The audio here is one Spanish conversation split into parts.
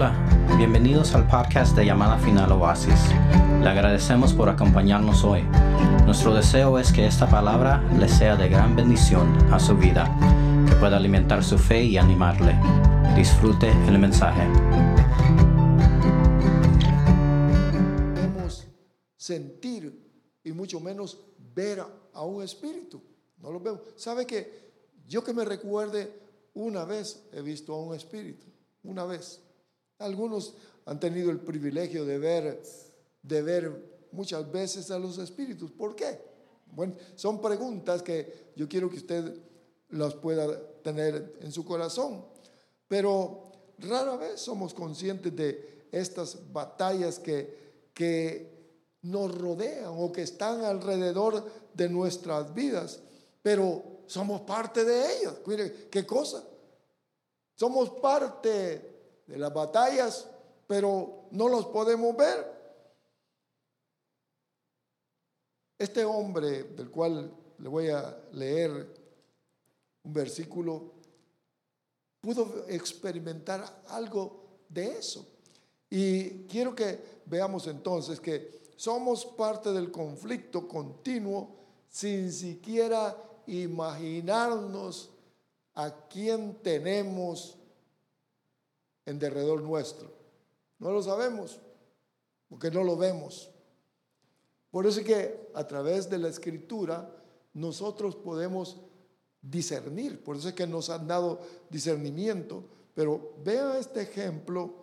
Hola, bienvenidos al podcast de Llamada Final Oasis. Le agradecemos por acompañarnos hoy. Nuestro deseo es que esta palabra le sea de gran bendición a su vida, que pueda alimentar su fe y animarle. Disfrute el mensaje. podemos sentir y mucho menos ver a un espíritu. No lo vemos. ¿Sabe que yo que me recuerde, una vez he visto a un espíritu? Una vez. Algunos han tenido el privilegio de ver, de ver muchas veces a los espíritus. ¿Por qué? Bueno, son preguntas que yo quiero que usted las pueda tener en su corazón. Pero rara vez somos conscientes de estas batallas que, que nos rodean o que están alrededor de nuestras vidas, pero somos parte de ellas. Mire, ¿qué cosa? Somos parte de las batallas, pero no los podemos ver. Este hombre del cual le voy a leer un versículo, pudo experimentar algo de eso. Y quiero que veamos entonces que somos parte del conflicto continuo sin siquiera imaginarnos a quién tenemos en derredor nuestro. No lo sabemos, porque no lo vemos. Por eso es que a través de la escritura nosotros podemos discernir, por eso es que nos han dado discernimiento. Pero vea este ejemplo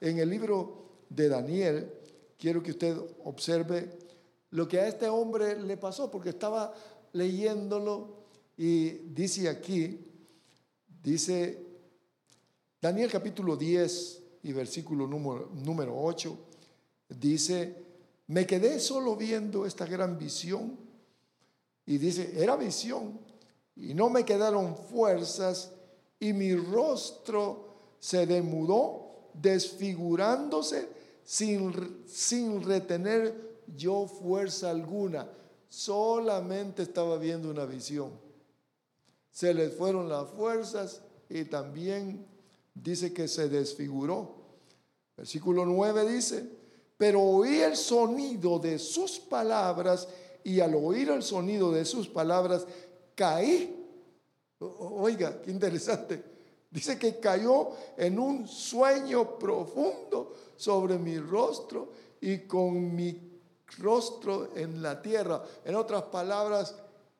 en el libro de Daniel. Quiero que usted observe lo que a este hombre le pasó, porque estaba leyéndolo y dice aquí, dice Daniel capítulo 10 y versículo número, número 8, dice, me quedé solo viendo esta gran visión y dice, era visión y no me quedaron fuerzas y mi rostro se demudó desfigurándose sin, sin retener yo fuerza alguna. Solamente estaba viendo una visión. Se les fueron las fuerzas y también dice que se desfiguró. Versículo 9 dice, pero oí el sonido de sus palabras y al oír el sonido de sus palabras caí. Oiga, qué interesante. Dice que cayó en un sueño profundo sobre mi rostro y con mi rostro en la tierra. En otras palabras,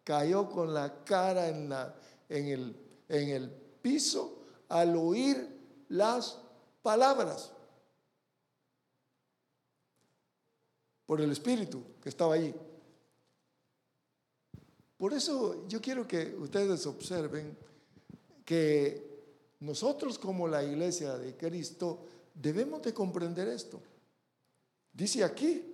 cayó con la cara en, la, en, el, en el piso al oír las palabras por el Espíritu que estaba allí. Por eso yo quiero que ustedes observen que nosotros como la iglesia de Cristo debemos de comprender esto. Dice aquí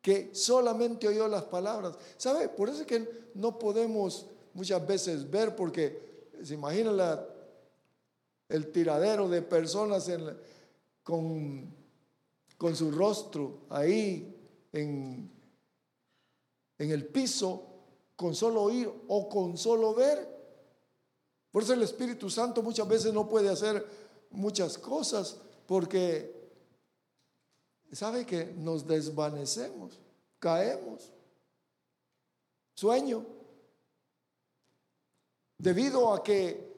que solamente oyó las palabras. ¿Sabe? Por eso es que no podemos muchas veces ver porque se imagina la el tiradero de personas con, con su rostro ahí en, en el piso, con solo oír o con solo ver. Por eso el Espíritu Santo muchas veces no puede hacer muchas cosas porque sabe que nos desvanecemos, caemos, sueño, debido a que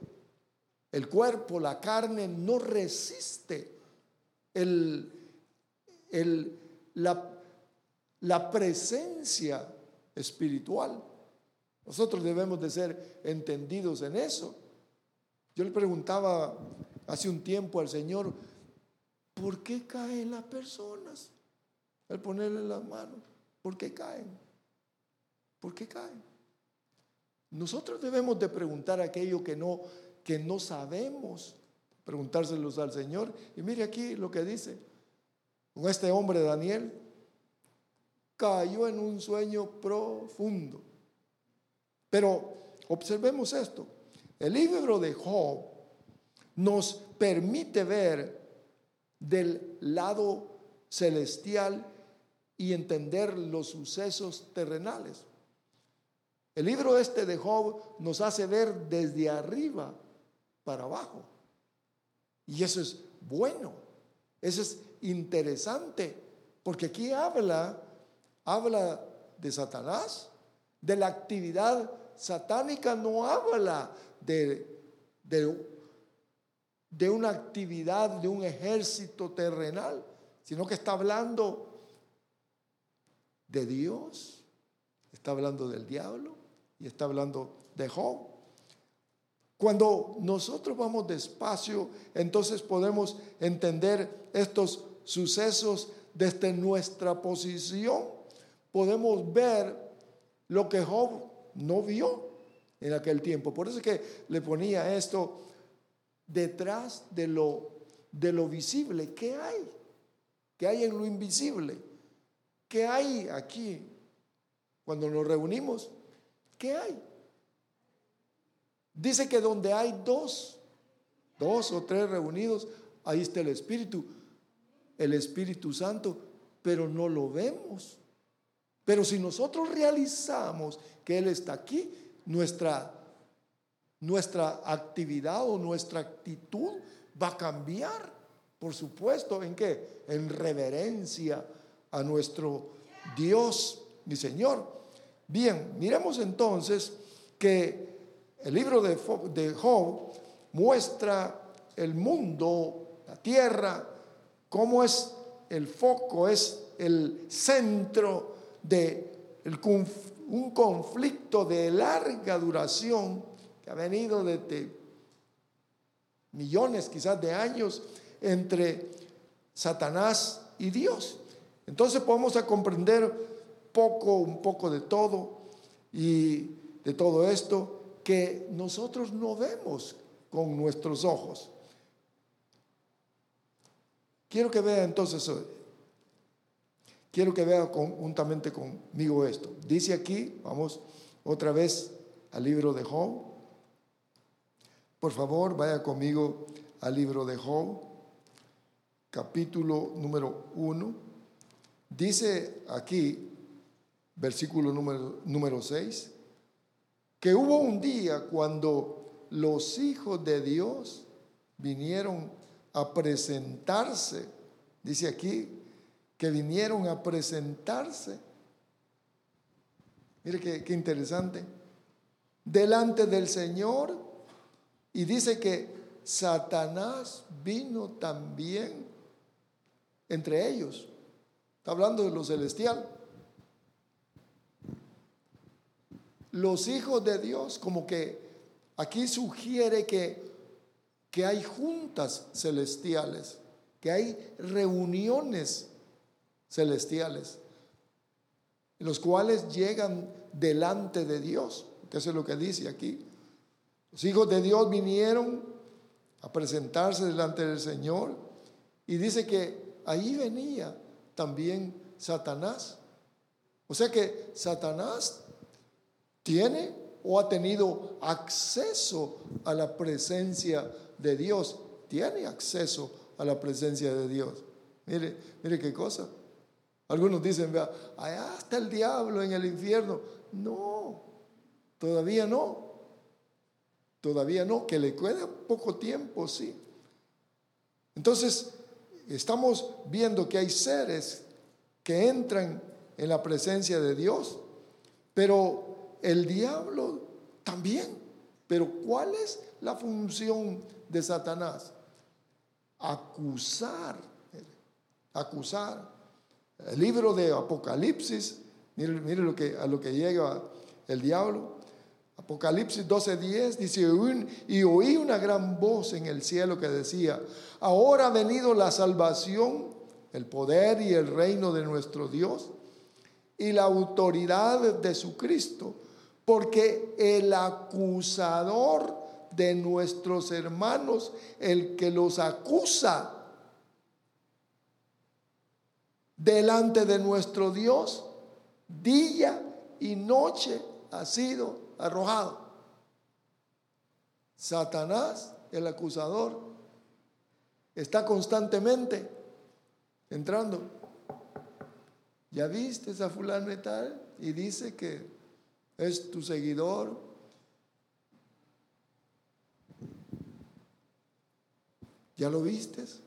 el cuerpo, la carne, no resiste la presencia espiritual. Nosotros debemos de ser entendidos en eso. Yo le preguntaba hace un tiempo al Señor, ¿por qué caen las personas? Al ponerle las manos, ¿por qué caen? ¿Por qué caen? Nosotros debemos de preguntar aquello que no que no sabemos preguntárselos al Señor. Y mire aquí lo que dice. Con este hombre Daniel cayó en un sueño profundo. Pero observemos esto. El libro de Job nos permite ver del lado celestial y entender los sucesos terrenales. El libro este de Job nos hace ver desde arriba para abajo. Y eso es bueno. Eso es interesante, porque aquí habla, habla de Satanás, de la actividad satánica, no habla de, de, de una actividad, de un ejército terrenal, sino que está hablando de Dios, está hablando del diablo y está hablando de Job. Cuando nosotros vamos despacio, entonces podemos entender estos sucesos desde nuestra posición. Podemos ver lo que Job no vio en aquel tiempo. Por eso es que le ponía esto detrás de lo, de lo visible. ¿Qué hay? ¿Qué hay en lo invisible? ¿Qué hay aquí? Cuando nos reunimos, ¿qué hay? Dice que donde hay dos, dos o tres reunidos, ahí está el Espíritu, el Espíritu Santo, pero no lo vemos. Pero si nosotros realizamos que Él está aquí, nuestra, nuestra actividad o nuestra actitud va a cambiar. Por supuesto, ¿en qué? En reverencia a nuestro Dios y Señor. Bien, miremos entonces que el libro de, Job muestra el mundo, la tierra, cómo es el foco, es el centro de un conflicto de larga duración que ha venido desde millones quizás de años entre Satanás y Dios. Entonces podemos comprender poco, un poco de todo y de todo esto que nosotros no vemos con nuestros ojos. Quiero que vea entonces, quiero que vea conjuntamente conmigo esto. Dice aquí, vamos otra vez al libro de Job. Por favor, vaya conmigo al libro de Job, capítulo número 1. Dice aquí, versículo número, número 6, que hubo un día cuando los hijos de Dios vinieron a presentarse, dice aquí, que vinieron a presentarse. Mire qué, interesante. Delante del Señor. Y dice que Satanás vino también entre ellos. Está hablando de lo celestial. Los hijos de Dios, como que aquí sugiere que, que hay juntas celestiales, que hay reuniones celestiales, los cuales llegan delante de Dios, que eso es lo que dice aquí. Los hijos de Dios vinieron a presentarse delante del Señor y dice que ahí venía también Satanás. O sea que Satanás tiene o ha tenido acceso a la presencia de Dios. Tiene acceso a la presencia de Dios. Mire, mire qué cosa. Algunos dicen, vea, allá está el diablo en el infierno. No, todavía no. Todavía no, que le queda poco tiempo, sí. Entonces, estamos viendo que hay seres que entran en la presencia de Dios, pero el diablo también. Pero ¿cuál es la función de Satanás? Acusar. Acusar. El libro de Apocalipsis, mire, lo que, a lo que llega el diablo. Apocalipsis 12:10 dice, y oí una gran voz en el cielo que decía, ahora ha venido la salvación, el poder y el reino de nuestro Dios y la autoridad de su Cristo porque el acusador de nuestros hermanos, el que los acusa delante de nuestro Dios, día y noche ha sido arrojado. Satanás, el acusador, está constantemente entrando. ¿Ya viste esa fulana y tal? Y dice que es tu seguidor. ¿Ya lo vistes?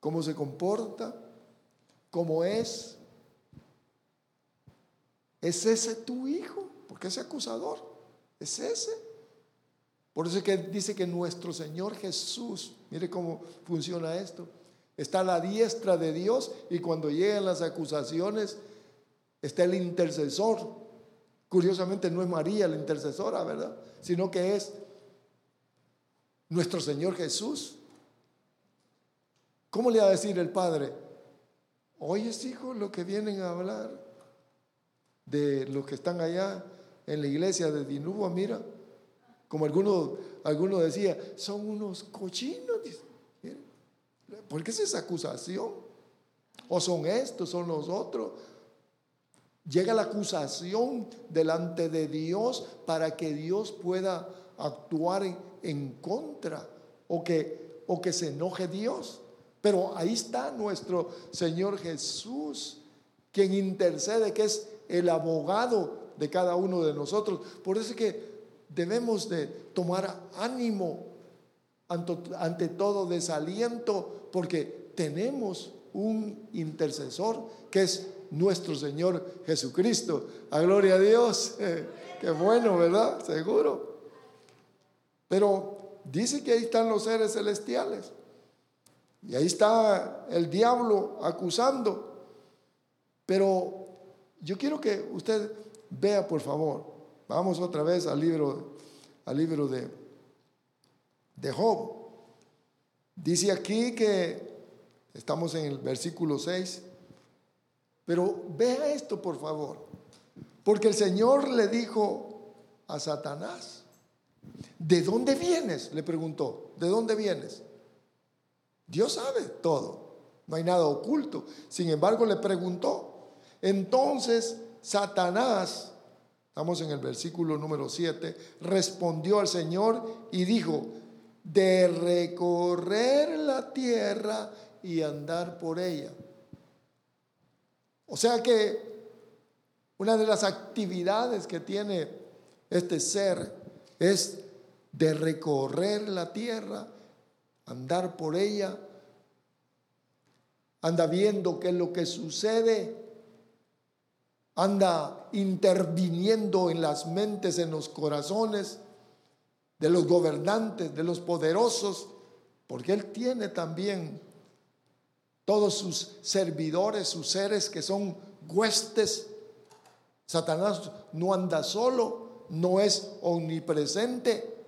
cómo se comporta, cómo es. ¿Es ese tu hijo? Porque ese acusador es ese. Por eso es que dice que nuestro Señor Jesús, mire cómo funciona esto, está a la diestra de Dios y cuando llegan las acusaciones está el intercesor. Curiosamente no es María la intercesora, ¿verdad? Sino que es nuestro Señor Jesús. ¿Cómo le va a decir el Padre? Oyes, hijo, lo que vienen a hablar de los que están allá en la iglesia de Dinuba, mira, como alguno decía, son unos cochinos. ¿Por qué es esa acusación? O son estos, son los otros. Llega la acusación delante de Dios para que Dios pueda actuar en, contra o que, o que se enoje Dios. Pero ahí está nuestro Señor Jesús, quien intercede, que es el abogado de cada uno de nosotros. Por eso es que debemos de tomar ánimo ante, ante todo desaliento, porque tenemos un intercesor que es nuestro Señor Jesucristo. A gloria a Dios. Qué bueno, ¿verdad? Seguro. Pero dice que ahí están los seres celestiales. Y ahí está el diablo acusando. Pero yo quiero que usted vea, por favor. Vamos otra vez al libro, al libro de, de Job. Dice aquí que estamos en el versículo 6. Pero vea esto, por favor. Porque el Señor le dijo a Satanás, ¿de dónde vienes? Le preguntó, ¿de dónde vienes? Dios sabe todo, no hay nada oculto. Sin embargo, le preguntó. Entonces, Satanás, estamos en el versículo número 7, respondió al Señor y dijo, de recorrer la tierra y andar por ella. O sea que una de las actividades que tiene este ser es de recorrer la tierra andar por ella, anda viendo qué lo que sucede, anda interviniendo en las mentes, en los corazones de los gobernantes, de los poderosos, porque Él tiene también todos sus servidores, sus seres que son huestes. Satanás no anda solo, no es omnipresente.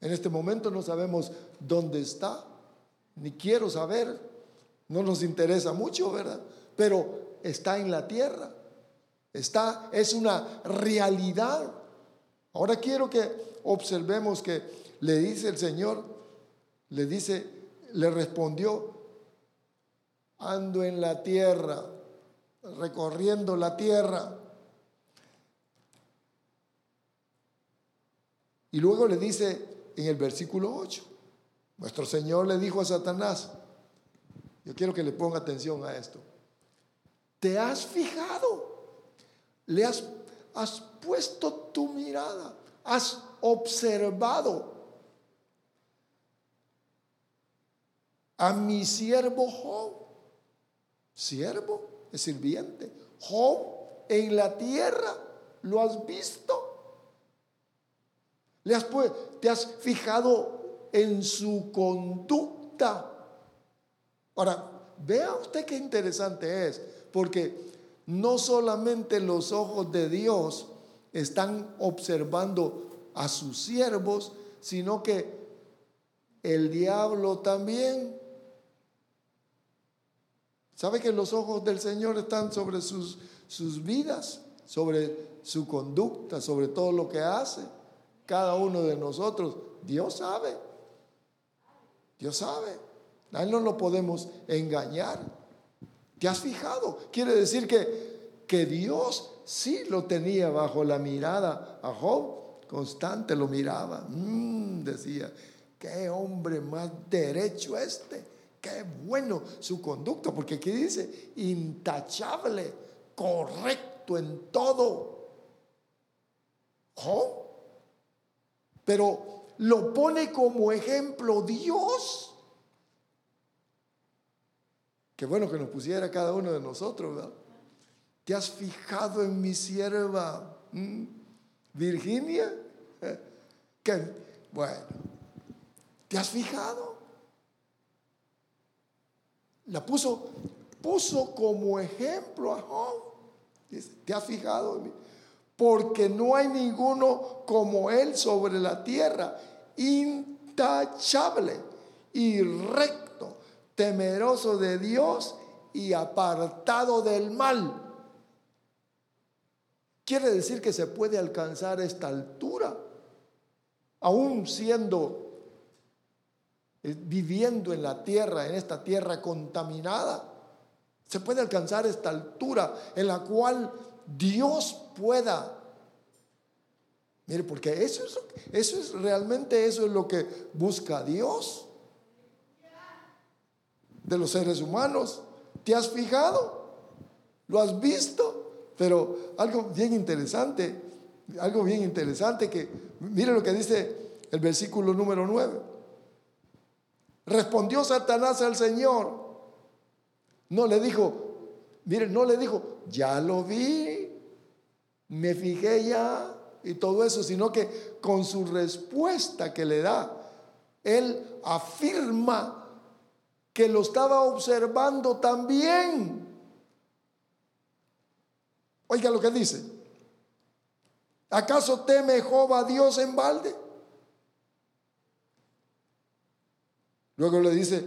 En este momento no sabemos dónde está, ni quiero saber, no nos interesa mucho, ¿verdad? Pero está en la tierra, está, es una realidad. Ahora quiero que observemos que le dice el Señor, le dice, le respondió, ando en la tierra, recorriendo la tierra. Y luego le dice en el versículo 8, nuestro Señor le dijo a Satanás, yo quiero que le ponga atención a esto, ¿te has fijado? ¿Le has, has puesto tu mirada? ¿Has observado a mi siervo Job? Siervo, es sirviente. Job en la tierra, ¿lo has visto? ¿Le has, ¿Te has fijado en su conducta. Ahora, vea usted qué interesante es, porque no solamente los ojos de Dios están observando a sus siervos, sino que el diablo también. ¿Sabe que los ojos del Señor están sobre sus, sus vidas, sobre su conducta, sobre todo lo que hace? Cada uno de nosotros, Dios sabe. Dios sabe. A Él no lo podemos engañar. ¿Te has fijado? Quiere decir que, que Dios sí lo tenía bajo la mirada a Job. Constante lo miraba. Mm, decía, qué hombre más derecho este. Qué bueno su conducta. Porque aquí dice, intachable, correcto en todo. Job. Pero lo pone como ejemplo Dios. Qué bueno que nos pusiera cada uno de nosotros, ¿verdad? ¿Te has fijado en mi sierva ¿Mm? Virginia? Que, bueno, ¿te has fijado? La puso, puso como ejemplo a Job. ¿te has fijado? Porque no hay ninguno como él sobre la tierra, intachable y recto, temeroso de Dios y apartado del mal. Quiere decir que se puede alcanzar esta altura, aún siendo, viviendo en la tierra, en esta tierra contaminada. Se puede alcanzar esta altura en la cual Dios pueda. Mire, porque eso es, eso es realmente eso es lo que busca Dios de los seres humanos. ¿Te has fijado? ¿Lo has visto? Pero algo bien interesante, algo bien interesante que, mire lo que dice el versículo número 9. Respondió Satanás al Señor. No le dijo, mire, no le dijo, ya lo vi, me fijé ya y todo eso, sino que con su respuesta que le da, él afirma que lo estaba observando también. Oiga lo que dice. ¿Acaso teme Job a Dios en balde? Luego le dice,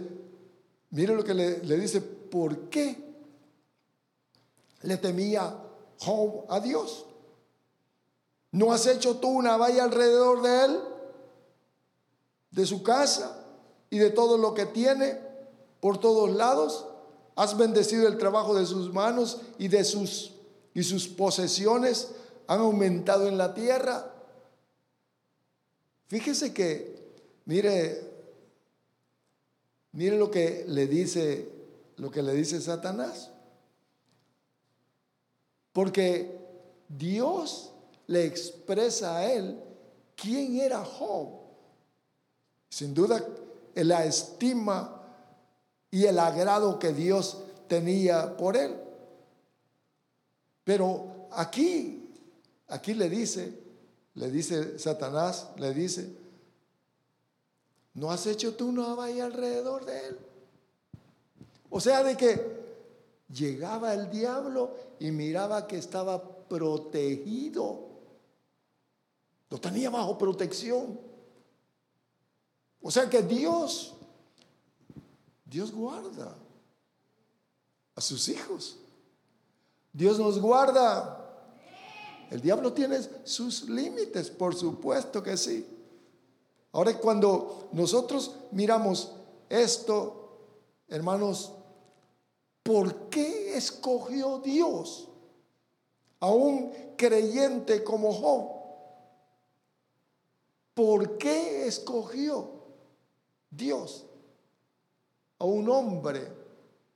mire lo que le, dice, ¿por qué le temía Job a Dios? ¿No has hecho tú una valla alrededor de él, de su casa y de todo lo que tiene por todos lados? ¿Has bendecido el trabajo de sus manos y de sus y sus posesiones han aumentado en la tierra. Fíjese que, mire, mire lo que le dice, lo que le dice Satanás. Porque Dios le expresa a él quién era Job. Sin duda, la estima y el agrado que Dios tenía por él. Pero aquí, aquí le dice, le dice Satanás, le dice, ¿no has hecho tú una valla alrededor de él? O sea, de que llegaba el diablo y miraba que estaba protegido. Lo tenía bajo protección. O sea que Dios, Dios guarda a sus hijos. Dios nos guarda. El diablo tiene sus límites, por supuesto que sí. Ahora cuando nosotros miramos esto, hermanos, ¿por qué escogió Dios a un creyente como Job? ¿Por qué escogió Dios a un hombre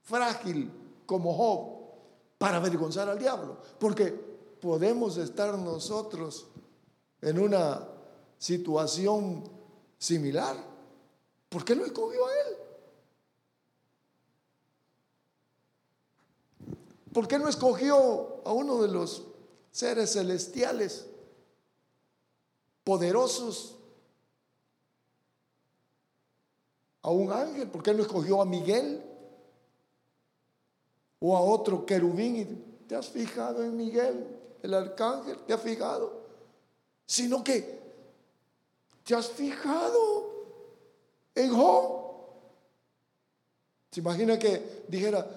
frágil como Job? para avergonzar al diablo. Porque podemos estar nosotros en una situación similar. ¿Por qué no escogió a él? ¿Por qué no escogió a uno de los seres celestiales poderosos? A un ángel. ¿Por qué no escogió a Miguel? o a otro querubín te has fijado en Miguel, el arcángel, te has fijado, sino que te has fijado en Job. ¿Se imagina que dijera,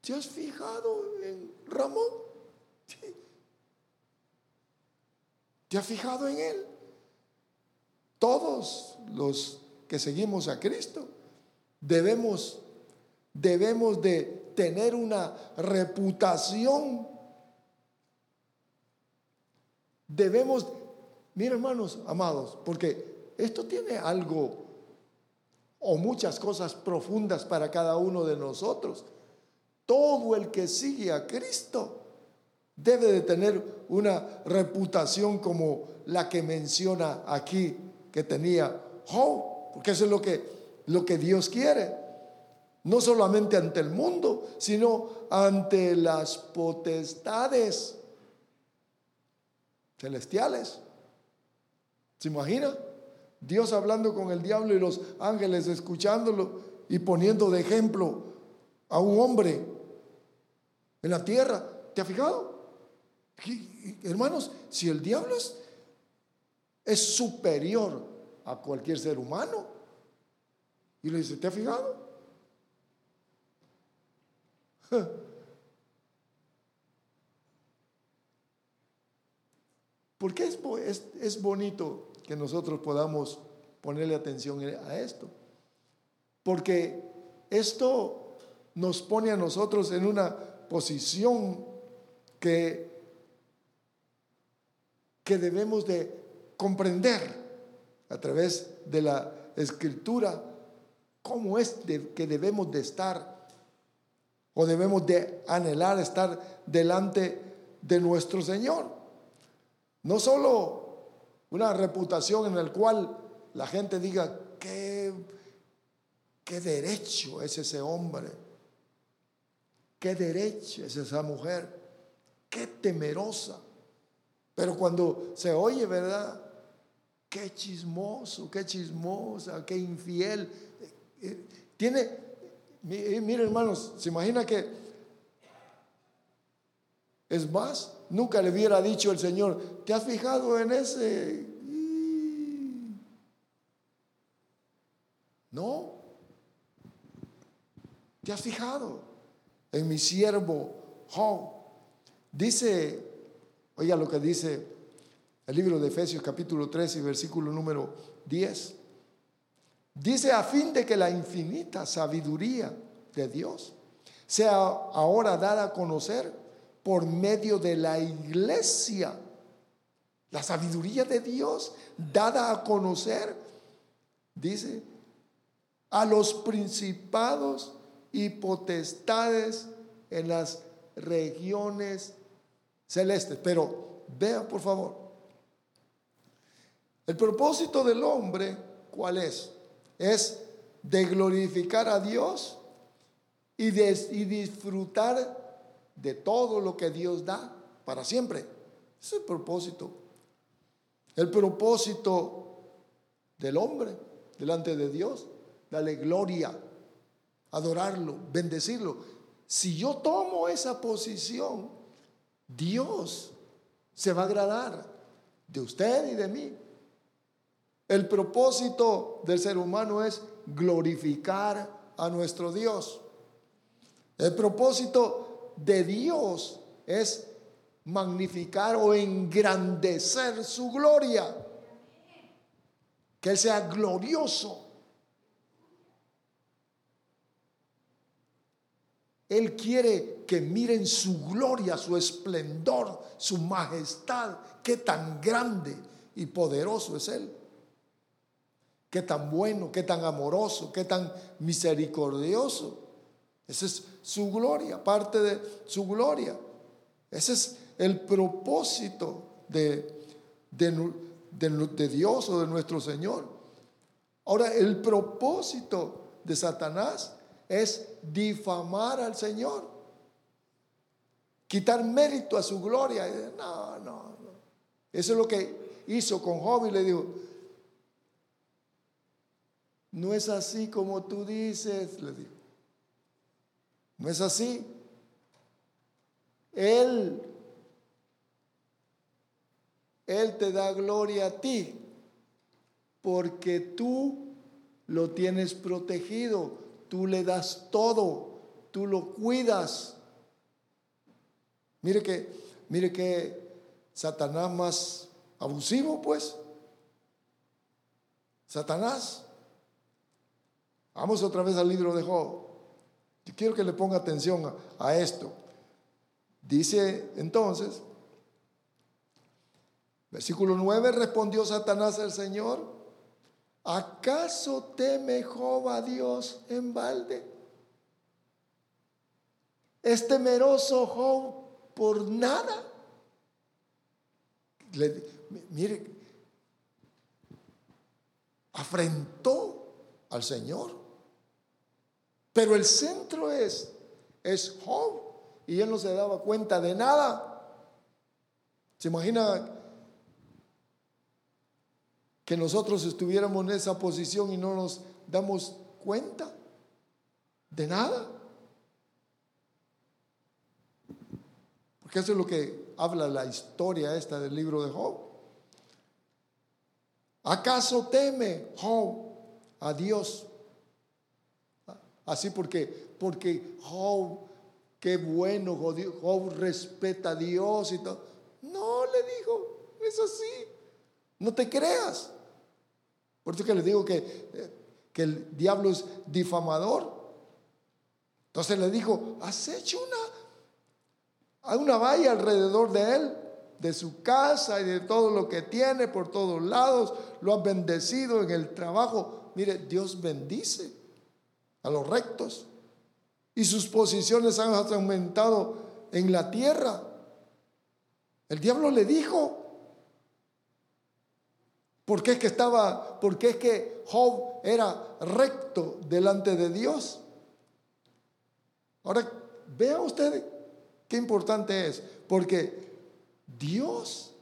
te has fijado en Ramón? ¿Te has fijado en él? Todos los que seguimos a Cristo debemos debemos de tener una reputación. Debemos, miren hermanos amados, porque esto tiene algo o muchas cosas profundas para cada uno de nosotros. Todo el que sigue a Cristo debe de tener una reputación como la que menciona aquí que tenía Job, porque eso es lo que, lo que Dios quiere. no solamente ante el mundo, sino ante las potestades celestiales. ¿Se imagina? Dios hablando con el diablo y los ángeles escuchándolo y poniendo de ejemplo a un hombre en la tierra. ¿Te has fijado? Hermanos, si el diablo es, es superior a cualquier ser humano, y le dice, ¿te has fijado? ¿Por qué es, es, bonito que nosotros podamos ponerle atención a esto? Porque esto nos pone a nosotros en una posición que, que debemos de comprender a través de la escritura cómo es que debemos de estar o debemos de anhelar estar delante de nuestro Señor. No solo una reputación en la cual la gente diga, qué, qué derecho es ese hombre, qué derecho es esa mujer, qué temerosa. Pero cuando se oye, ¿verdad? Qué chismoso, qué chismosa, qué infiel. Eh, tiene, eh, mire hermanos, se imagina que es más, nunca le hubiera dicho el Señor, ¿te has fijado en ese? No, ¿te has fijado en mi siervo Job? Dice, oiga lo que dice el libro de Efesios capítulo 13 y versículo número 10. Dice a fin de que la infinita sabiduría de Dios sea ahora dada a conocer por medio de la iglesia. La sabiduría de Dios dada a conocer, dice, a los principados y potestades en las regiones celestes. Pero vean por favor, el propósito del hombre, ¿cuál es? es de glorificar a Dios y, de, disfrutar de todo lo que Dios da para siempre. Es el propósito. El propósito del hombre delante de Dios, darle gloria, adorarlo, bendecirlo. Si yo tomo esa posición, Dios se va a agradar de usted y de mí. El propósito del ser humano es glorificar a nuestro Dios. El propósito de Dios es magnificar o engrandecer su gloria. Que Él sea glorioso. Él quiere que miren su gloria, su esplendor, su majestad. Qué tan grande y poderoso es Él qué tan bueno, qué tan amoroso, qué tan misericordioso. Esa es su gloria, parte de su gloria. Ese es el propósito de, de, Dios o de nuestro Señor. Ahora, el propósito de Satanás es difamar al Señor, quitar mérito a su gloria. No, no, no. Eso es lo que hizo con Job y le dijo, no es así como tú dices, le digo. No es así. Él, Él te da gloria a ti porque tú lo tienes protegido, tú le das todo, tú lo cuidas. Mire que, mire que Satanás más abusivo, pues. Satanás Vamos otra vez al libro de Job. Yo quiero que le ponga atención a, esto. Dice entonces, versículo 9, respondió Satanás al Señor, ¿acaso teme Job a Dios en balde? ¿Es temeroso Job por nada? mire, afrentó al Señor. Pero el centro es, es Job. Y él no se daba cuenta de nada. ¿Se imagina que nosotros estuviéramos en esa posición y no nos damos cuenta de nada? Porque eso es lo que habla la historia esta del libro de Job. ¿Acaso teme Job a Dios? Así porque, porque Job, qué bueno, Job respeta a Dios y todo. No, le dijo, es así. No te creas. Por eso que le digo que, que el diablo es difamador. Entonces le dijo, has hecho una, una valla alrededor de él, de su casa y de todo lo que tiene por todos lados. Lo has bendecido en el trabajo. Mire, Dios bendice a los rectos. Y sus posiciones han aumentado en la tierra. El diablo le dijo, ¿por qué es que estaba, por qué es que Job era recto delante de Dios? Ahora, vea usted qué importante es, porque Dios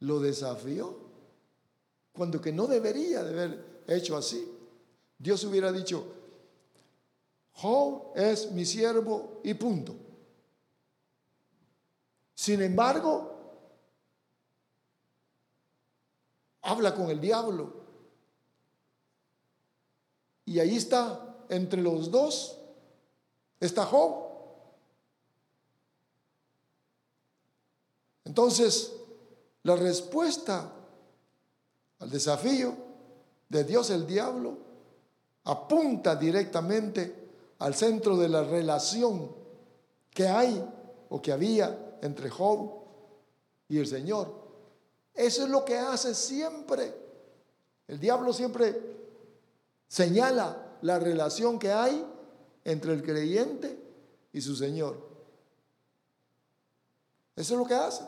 lo desafió cuando que no debería de haber hecho así. Dios hubiera dicho, Job es mi siervo y punto. Sin embargo, habla con el diablo. Y ahí está, entre los dos, está Job. Entonces, la respuesta al desafío de Dios el diablo apunta directamente al centro de la relación que hay o que había entre Job y el Señor. Eso es lo que hace siempre. El diablo siempre señala la relación que hay entre el creyente y su Señor. Eso es lo que hace.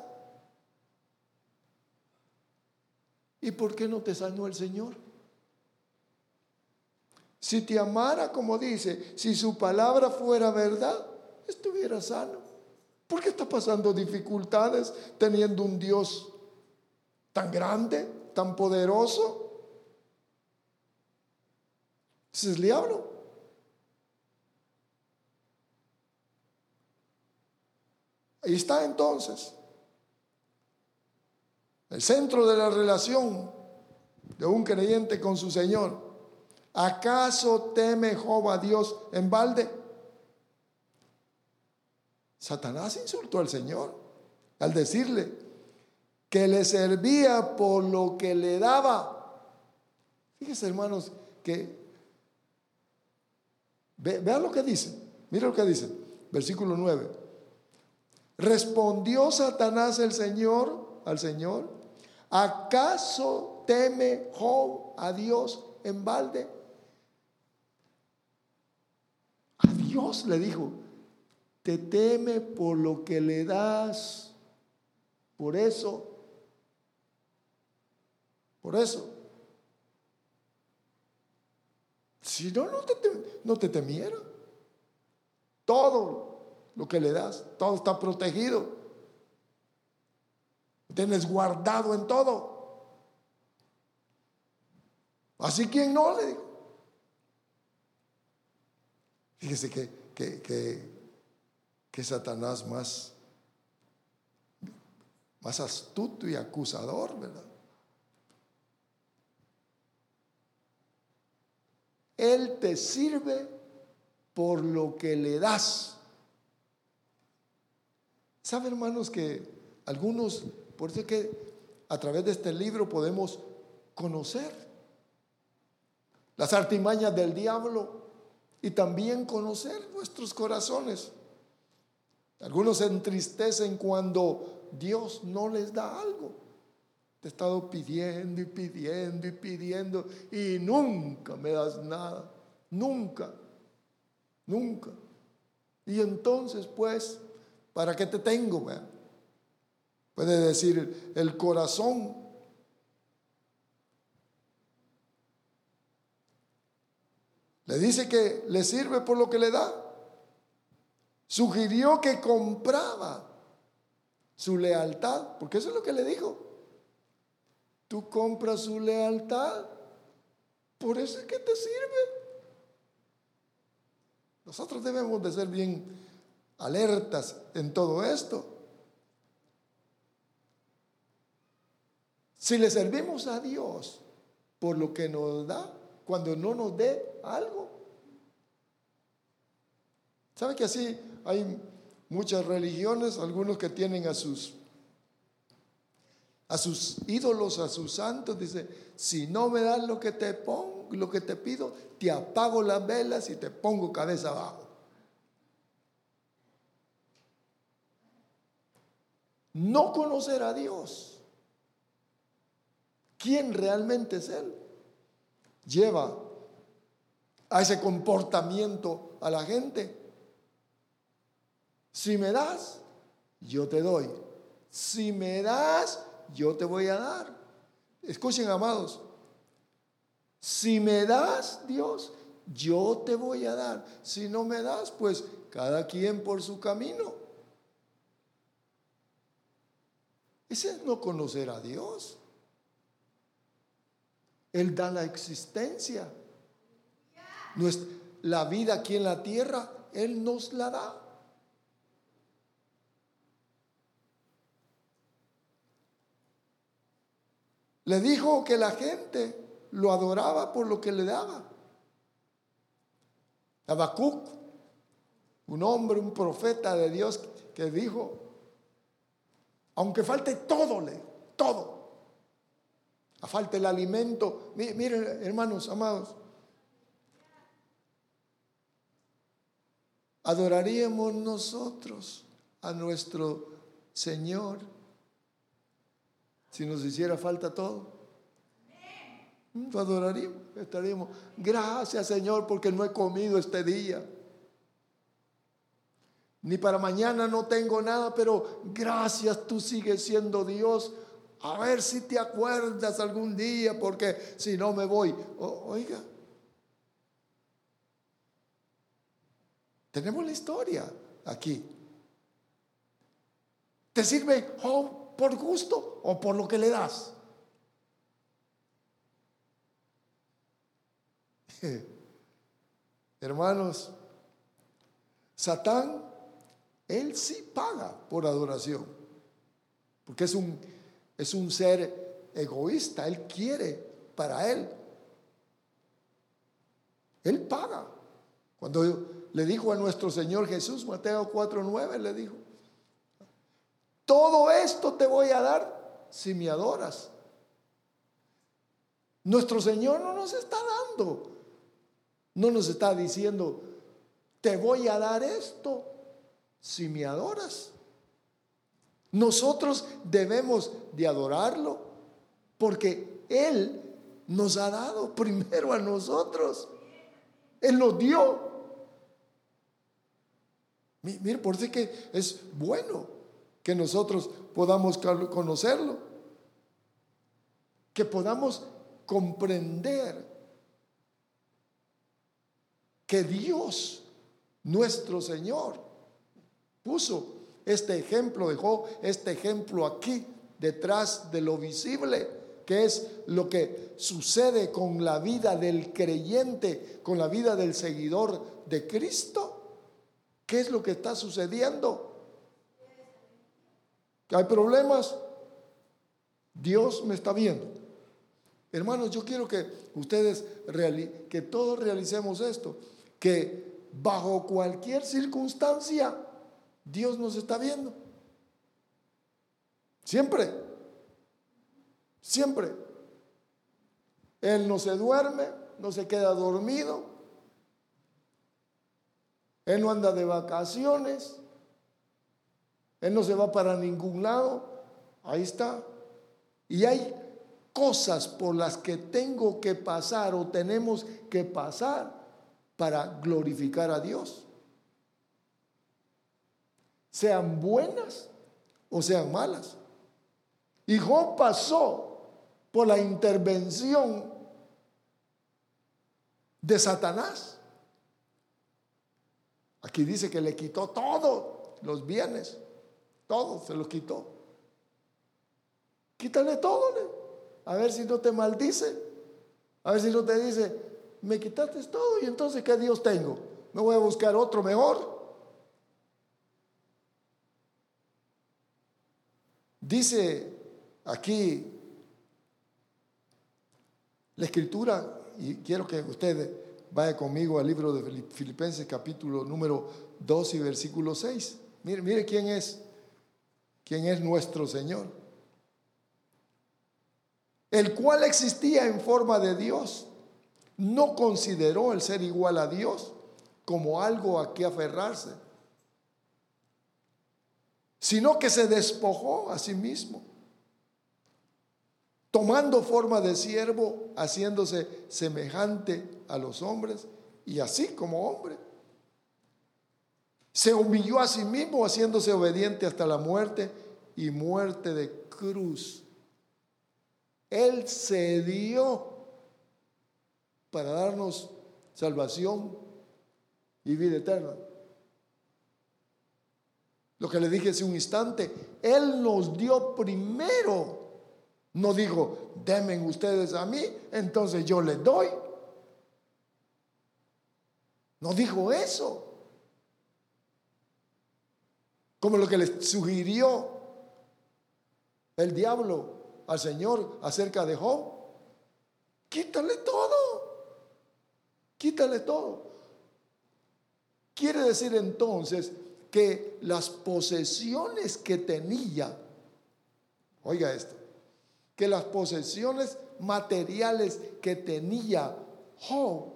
¿Y por qué no te sanó el Señor? Si te amara, como dice, si su palabra fuera verdad, estuviera sano. ¿Por qué está pasando dificultades teniendo un Dios tan grande, tan poderoso? Ese es el diablo. Ahí está entonces. El centro de la relación de un creyente con su Señor. ¿Acaso teme Job a Dios en balde? Satanás insultó al Señor al decirle que le servía por lo que le daba. Fíjese, hermanos, que vean lo que dice. Mira lo que dice, versículo 9. Respondió Satanás el Señor al Señor, ¿acaso teme Job a Dios en balde? A Dios le dijo, te teme por lo que le das. Por eso, por eso. Si no, no te, no te temiera. Todo lo que le das, todo está protegido. Tienes guardado en todo. Así quien no le digo. Fíjese que, que, que que Satanás más, más astuto y acusador, ¿verdad? Él te sirve por lo que le das. ¿Sabe, hermanos, que algunos, por eso que a través de este libro podemos conocer las artimañas del diablo y también conocer nuestros corazones? Algunos entristecen cuando Dios no les da algo. Te he estado pidiendo y pidiendo y pidiendo y nunca me das nada. Nunca. Nunca. Y entonces, pues, ¿para qué te tengo? Puede decir el corazón. Le dice que le sirve por lo que le da. Sugirió que compraba su lealtad, porque eso es lo que le dijo. Tú compras su lealtad, por eso es que te sirve. Nosotros debemos de ser bien alertas en todo esto. Si le servimos a Dios por lo que nos da, cuando no nos dé algo. ¿Sabe que así hay muchas religiones, algunos que tienen a sus a sus ídolos, a sus santos, dice, si no me das lo que te pongo, lo que te pido, te apago las velas y te pongo cabeza abajo. No conocer a Dios. ¿Quién realmente es Él? Lleva a ese comportamiento a la gente. Si me das, yo te doy. Si me das, yo te voy a dar. Escuchen, amados. Si me das, Dios, yo te voy a dar. Si no me das, pues cada quien por su camino. Ese es no conocer a Dios. Él da la existencia. la vida aquí en la tierra, Él nos la da. Le dijo que la gente lo adoraba por lo que le daba. Habacuc, un hombre, un profeta de Dios que dijo, aunque falte todo, le, todo, a falta el alimento, miren hermanos amados, adoraríamos nosotros a nuestro Señor si nos hiciera falta todo. Adoraríamos, estaríamos. Gracias Señor porque no he comido este día. Ni para mañana no tengo nada, pero gracias tú sigues siendo Dios. A ver si te acuerdas algún día, porque si no me voy. oiga, tenemos la historia aquí. ¿Te sirve oh, por gusto o por lo que le das. Hermanos, Satán, él sí paga por adoración, porque es un, es un ser egoísta, él quiere para él. Él paga. Cuando le dijo a nuestro Señor Jesús, Mateo 4:9, le dijo, todo esto te voy a dar si me adoras. Nuestro Señor no nos está dando, no nos está diciendo, te voy a dar esto si me adoras. Nosotros debemos de adorarlo porque Él nos ha dado primero a nosotros. Él nos dio. Mire, por eso que es bueno que nosotros podamos conocerlo, que podamos comprender que Dios, nuestro Señor, puso este ejemplo, dejó este ejemplo aquí, detrás de lo visible, que es lo que sucede con la vida del creyente, con la vida del seguidor de Cristo. ¿Qué es lo que está sucediendo? hay problemas, Dios me está viendo. Hermanos, yo quiero que ustedes, que todos realicemos esto, que bajo cualquier circunstancia, Dios nos está viendo. Siempre, siempre. Él no se duerme, no se queda dormido. Él no anda de vacaciones. Él no se va para ningún lado. Ahí está. Y hay cosas por las que tengo que pasar o tenemos que pasar para glorificar a Dios. Sean buenas o sean malas. Y Job pasó por la intervención de Satanás. Aquí dice que le quitó todos los bienes, todos se los quitó. Quítale todo, a ver si no te maldice, a ver si no te dice, me quitaste todo y entonces ¿qué Dios tengo? Me voy a buscar otro mejor. Dice aquí la escritura, y quiero que usted vaya conmigo al libro de Filipenses capítulo número 2 y versículo 6. Mire, mire quién es, quién es nuestro Señor. El cual existía en forma de Dios, no consideró el ser igual a Dios como algo a que aferrarse, sino que se despojó a sí mismo, tomando forma de siervo, haciéndose semejante a los hombres y así como hombre. Se humilló a sí mismo haciéndose obediente hasta la muerte y muerte de cruz. Él se dio para darnos salvación y vida eterna. Lo que le dije hace un instante, Él nos dio primero. No dijo, denme ustedes a mí, entonces yo les doy. No dijo eso. Como lo que le sugirió el diablo al Señor acerca de Job. Quítale todo. Quítale todo. Quiere decir entonces que las posesiones que tenía, oiga esto, que las posesiones materiales que tenía Job,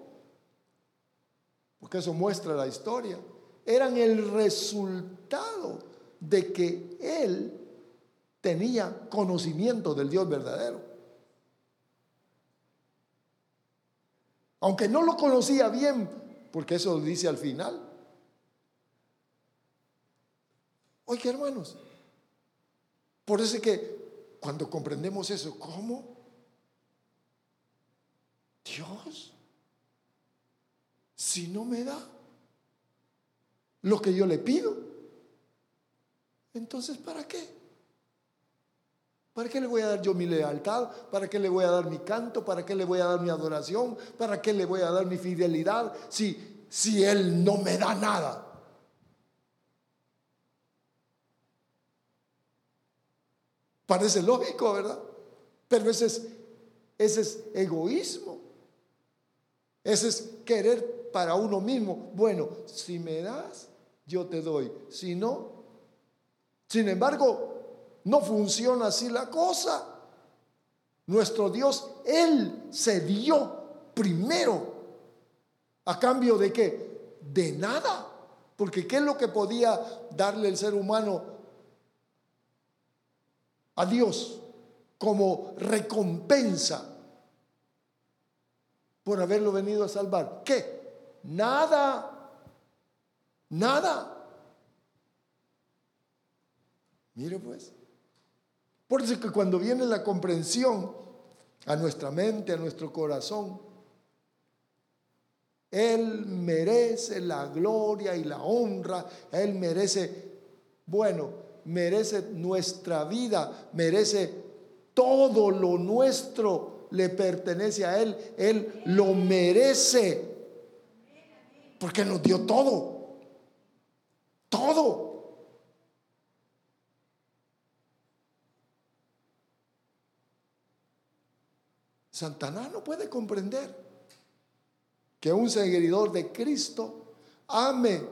porque eso muestra la historia, eran el resultado de que él tenía conocimiento del Dios verdadero. Aunque no lo conocía bien, porque eso dice al final, Oiga, hermanos, por eso es que cuando comprendemos eso, ¿cómo? Dios, si no me da lo que yo le pido, entonces ¿para qué? ¿Para qué le voy a dar yo mi lealtad? ¿Para qué le voy a dar mi canto? ¿Para qué le voy a dar mi adoración? ¿Para qué le voy a dar mi fidelidad si, si Él no me da nada? Parece lógico, ¿verdad? Pero ese es, ese es egoísmo. Ese es querer para uno mismo. Bueno, si me das, yo te doy. Si no, sin embargo, no funciona así la cosa. Nuestro Dios, Él se dio primero. ¿A cambio de qué? De nada. Porque ¿qué es lo que podía darle el ser humano a Dios como recompensa por haberlo venido a salvar. ¿Qué? Nada. Nada. Mire pues. Por eso que cuando viene la comprensión a nuestra mente, a nuestro corazón, Él merece la gloria y la honra, Él merece, bueno, merece nuestra vida, merece todo lo nuestro, le pertenece a Él, Él lo merece, porque nos dio todo, todo. Santana no puede comprender que un seguidor de Cristo ame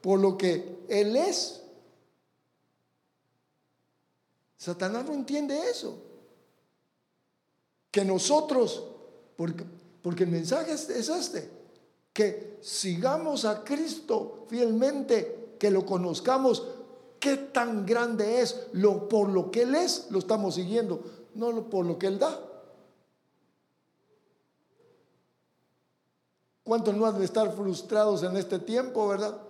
por lo que Él es Satanás no entiende eso. Que nosotros, porque, porque el mensaje es, este, que sigamos a Cristo fielmente, que lo conozcamos, qué tan grande es, lo, por lo que Él es, lo estamos siguiendo, no por lo que Él da. ¿Cuántos no han de estar frustrados en este tiempo, verdad?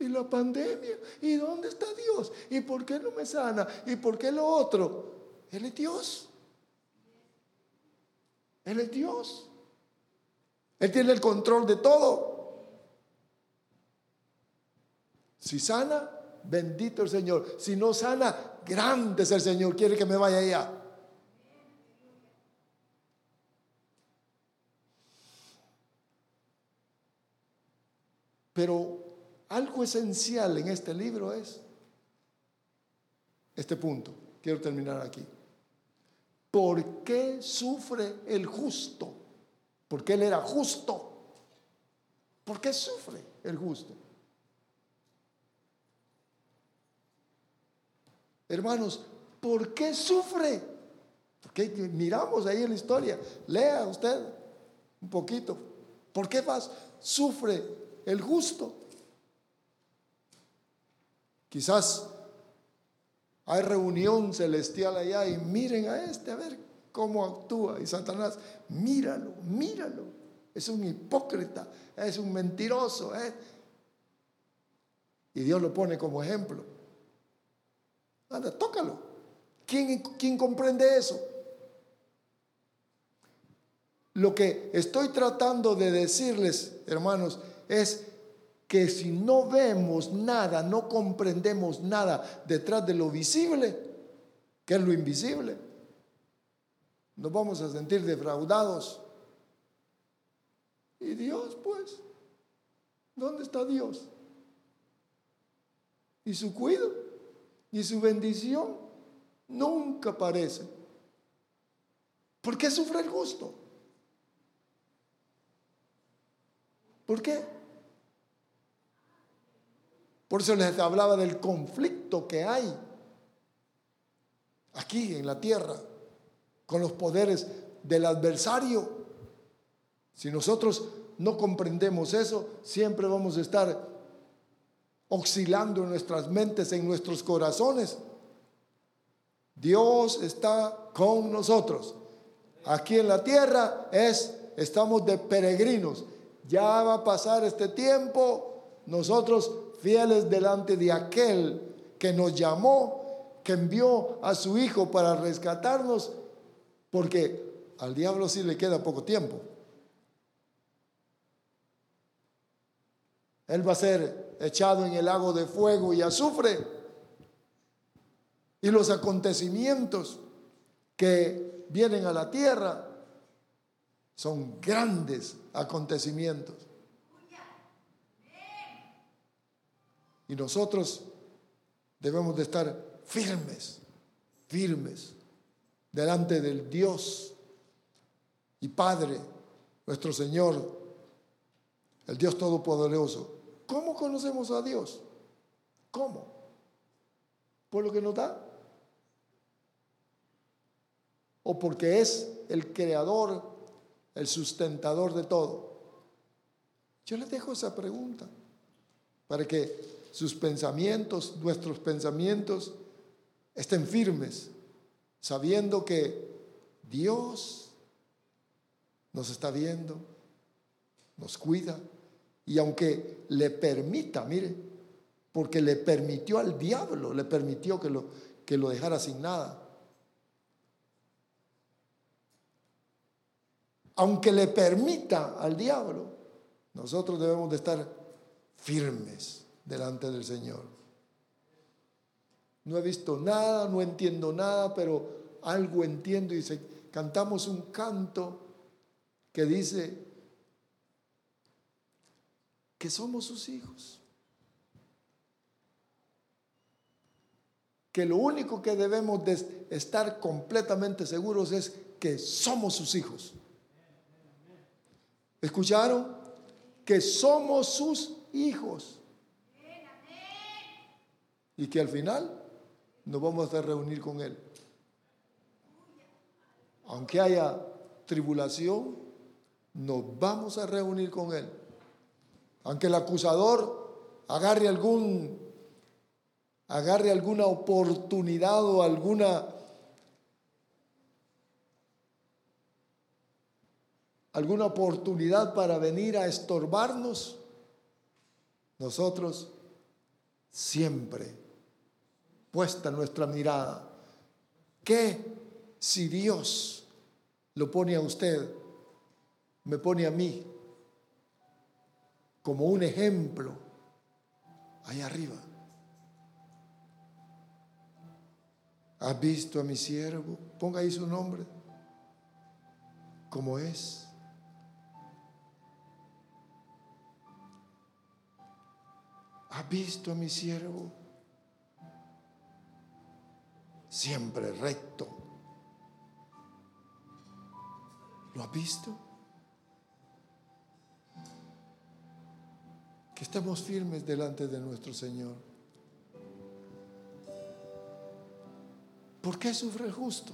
Y la pandemia. ¿Y dónde está Dios? ¿Y por qué no me sana? ¿Y por qué lo otro? Él es Dios. Él es Dios. Él tiene el control de todo. Si sana, bendito el Señor. Si no sana, grande es el Señor. Quiere que me vaya allá. Pero algo esencial en este libro es este punto. Quiero terminar aquí. ¿Por qué sufre el justo? Porque él era justo. ¿Por qué sufre el justo? Hermanos, ¿por qué sufre? Porque miramos ahí en la historia. Lea usted un poquito. ¿Por qué más sufre el justo? Quizás hay reunión celestial allá y miren a este a ver cómo actúa. Y Satanás, míralo, míralo. Es un hipócrita, es un mentiroso. ¿eh? Y Dios lo pone como ejemplo. Anda, tócalo. ¿Quién, ¿Quién comprende eso? Lo que estoy tratando de decirles, hermanos, es que si no vemos nada, no comprendemos nada detrás de lo visible, que es lo invisible, nos vamos a sentir defraudados. ¿Y Dios, pues? ¿Dónde está Dios? ¿Y su cuidado? ¿Y su bendición? Nunca aparece. ¿Por qué sufre el gusto? ¿Por qué? Por eso les hablaba del conflicto que hay aquí en la tierra con los poderes del adversario. Si nosotros no comprendemos eso, siempre vamos a estar oscilando en nuestras mentes, en nuestros corazones. Dios está con nosotros. Aquí en la tierra es estamos de peregrinos. Ya va a pasar este tiempo, nosotros fieles delante de aquel que nos llamó, que envió a su Hijo para rescatarnos, porque al diablo sí le queda poco tiempo. Él va a ser echado en el lago de fuego y azufre. Y los acontecimientos que vienen a la tierra son grandes acontecimientos. Y nosotros debemos de estar firmes, firmes, delante del Dios y Padre, nuestro Señor, el Dios Todopoderoso. ¿Cómo conocemos a Dios? ¿Cómo? ¿Por lo que nos da? ¿O porque es el creador, el sustentador de todo? Yo les dejo esa pregunta para que sus pensamientos, nuestros pensamientos, estén firmes, sabiendo que Dios nos está viendo, nos cuida, y aunque le permita, mire, porque le permitió al diablo, le permitió que lo, que lo dejara sin nada. Aunque le permita al diablo, nosotros debemos de estar firmes delante del Señor. No he visto nada, no entiendo nada, pero algo entiendo y cantamos un canto que dice que somos sus hijos. Que lo único que debemos de estar completamente seguros es que somos sus hijos. ¿Escucharon? Que somos sus hijos y que al final nos vamos a reunir con Él. Aunque haya tribulación, nos vamos a reunir con Él. Aunque el acusador agarre algún agarre alguna oportunidad o alguna alguna oportunidad para venir a estorbarnos, nosotros siempre puesta nuestra mirada. ¿Qué si Dios lo pone a usted, me pone a mí como un ejemplo ahí arriba. ¿Has visto a mi siervo? Ponga ahí su nombre. ¿Cómo es? ¿Has visto a mi siervo? Siempre recto. ¿Lo has visto? Que estemos firmes delante de nuestro Señor. ¿Por qué sufre el justo?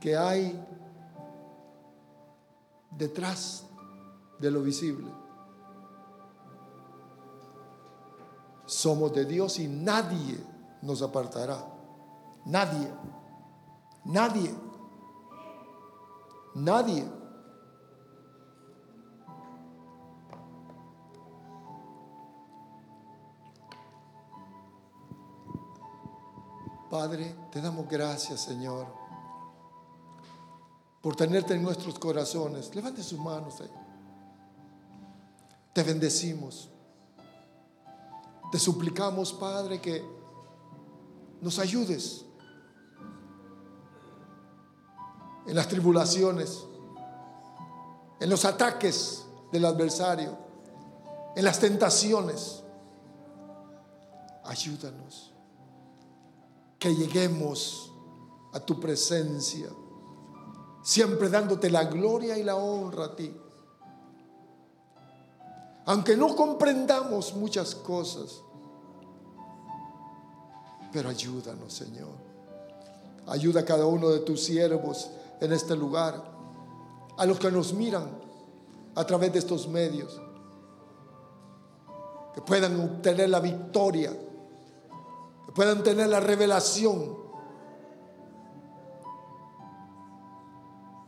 Que hay detrás de lo visible. Somos de Dios y nadie nos apartará. Nadie. Nadie. Nadie. Padre, te damos gracias, Señor, por tenerte en nuestros corazones. Levante sus manos ahí. Te bendecimos. Te suplicamos, Padre, que nos ayudes en las tribulaciones, en los ataques del adversario, en las tentaciones. Ayúdanos que lleguemos a tu presencia, siempre dándote la gloria y la honra a ti. Aunque no comprendamos muchas cosas, pero ayúdanos, Señor. Ayuda a cada uno de tus siervos en este lugar, a los que nos miran a través de estos medios, que puedan obtener la victoria puedan tener la revelación,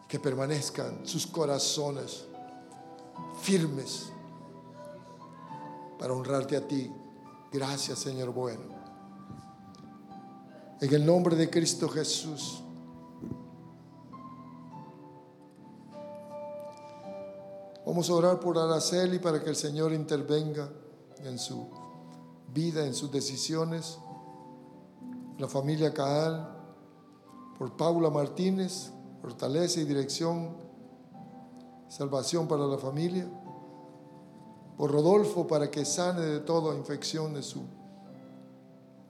que permanezcan sus corazones firmes para honrarte a ti. Gracias, Señor bueno. En el nombre de Cristo Jesús. Vamos a orar por Araceli para que el Señor intervenga en su vida, en sus decisiones. La familia Caal, por Paula Martínez, fortaleza y dirección, salvación para la familia, por Rodolfo para que sane de toda infección de su,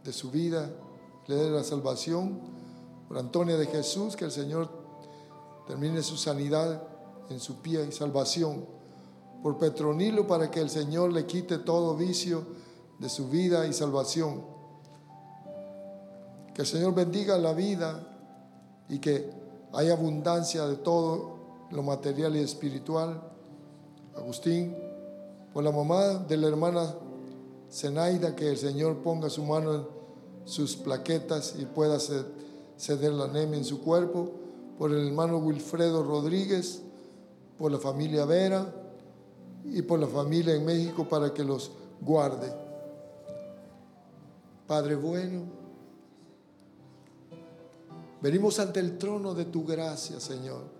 de su vida, le dé la salvación, por Antonia de Jesús, que el Señor termine su sanidad en su pie y salvación, por Petronilo para que el Señor le quite todo vicio de su vida y salvación que el Señor bendiga la vida y que haya abundancia de todo lo material y espiritual. Agustín, por la mamá de la hermana Zenaida, que el Señor ponga su mano en sus plaquetas y pueda ceder la anemia en su cuerpo. Por el hermano Wilfredo Rodríguez, por la familia Vera y por la familia en México para que los guarde. Padre bueno, Venimos ante el trono de tu gracia, Señor.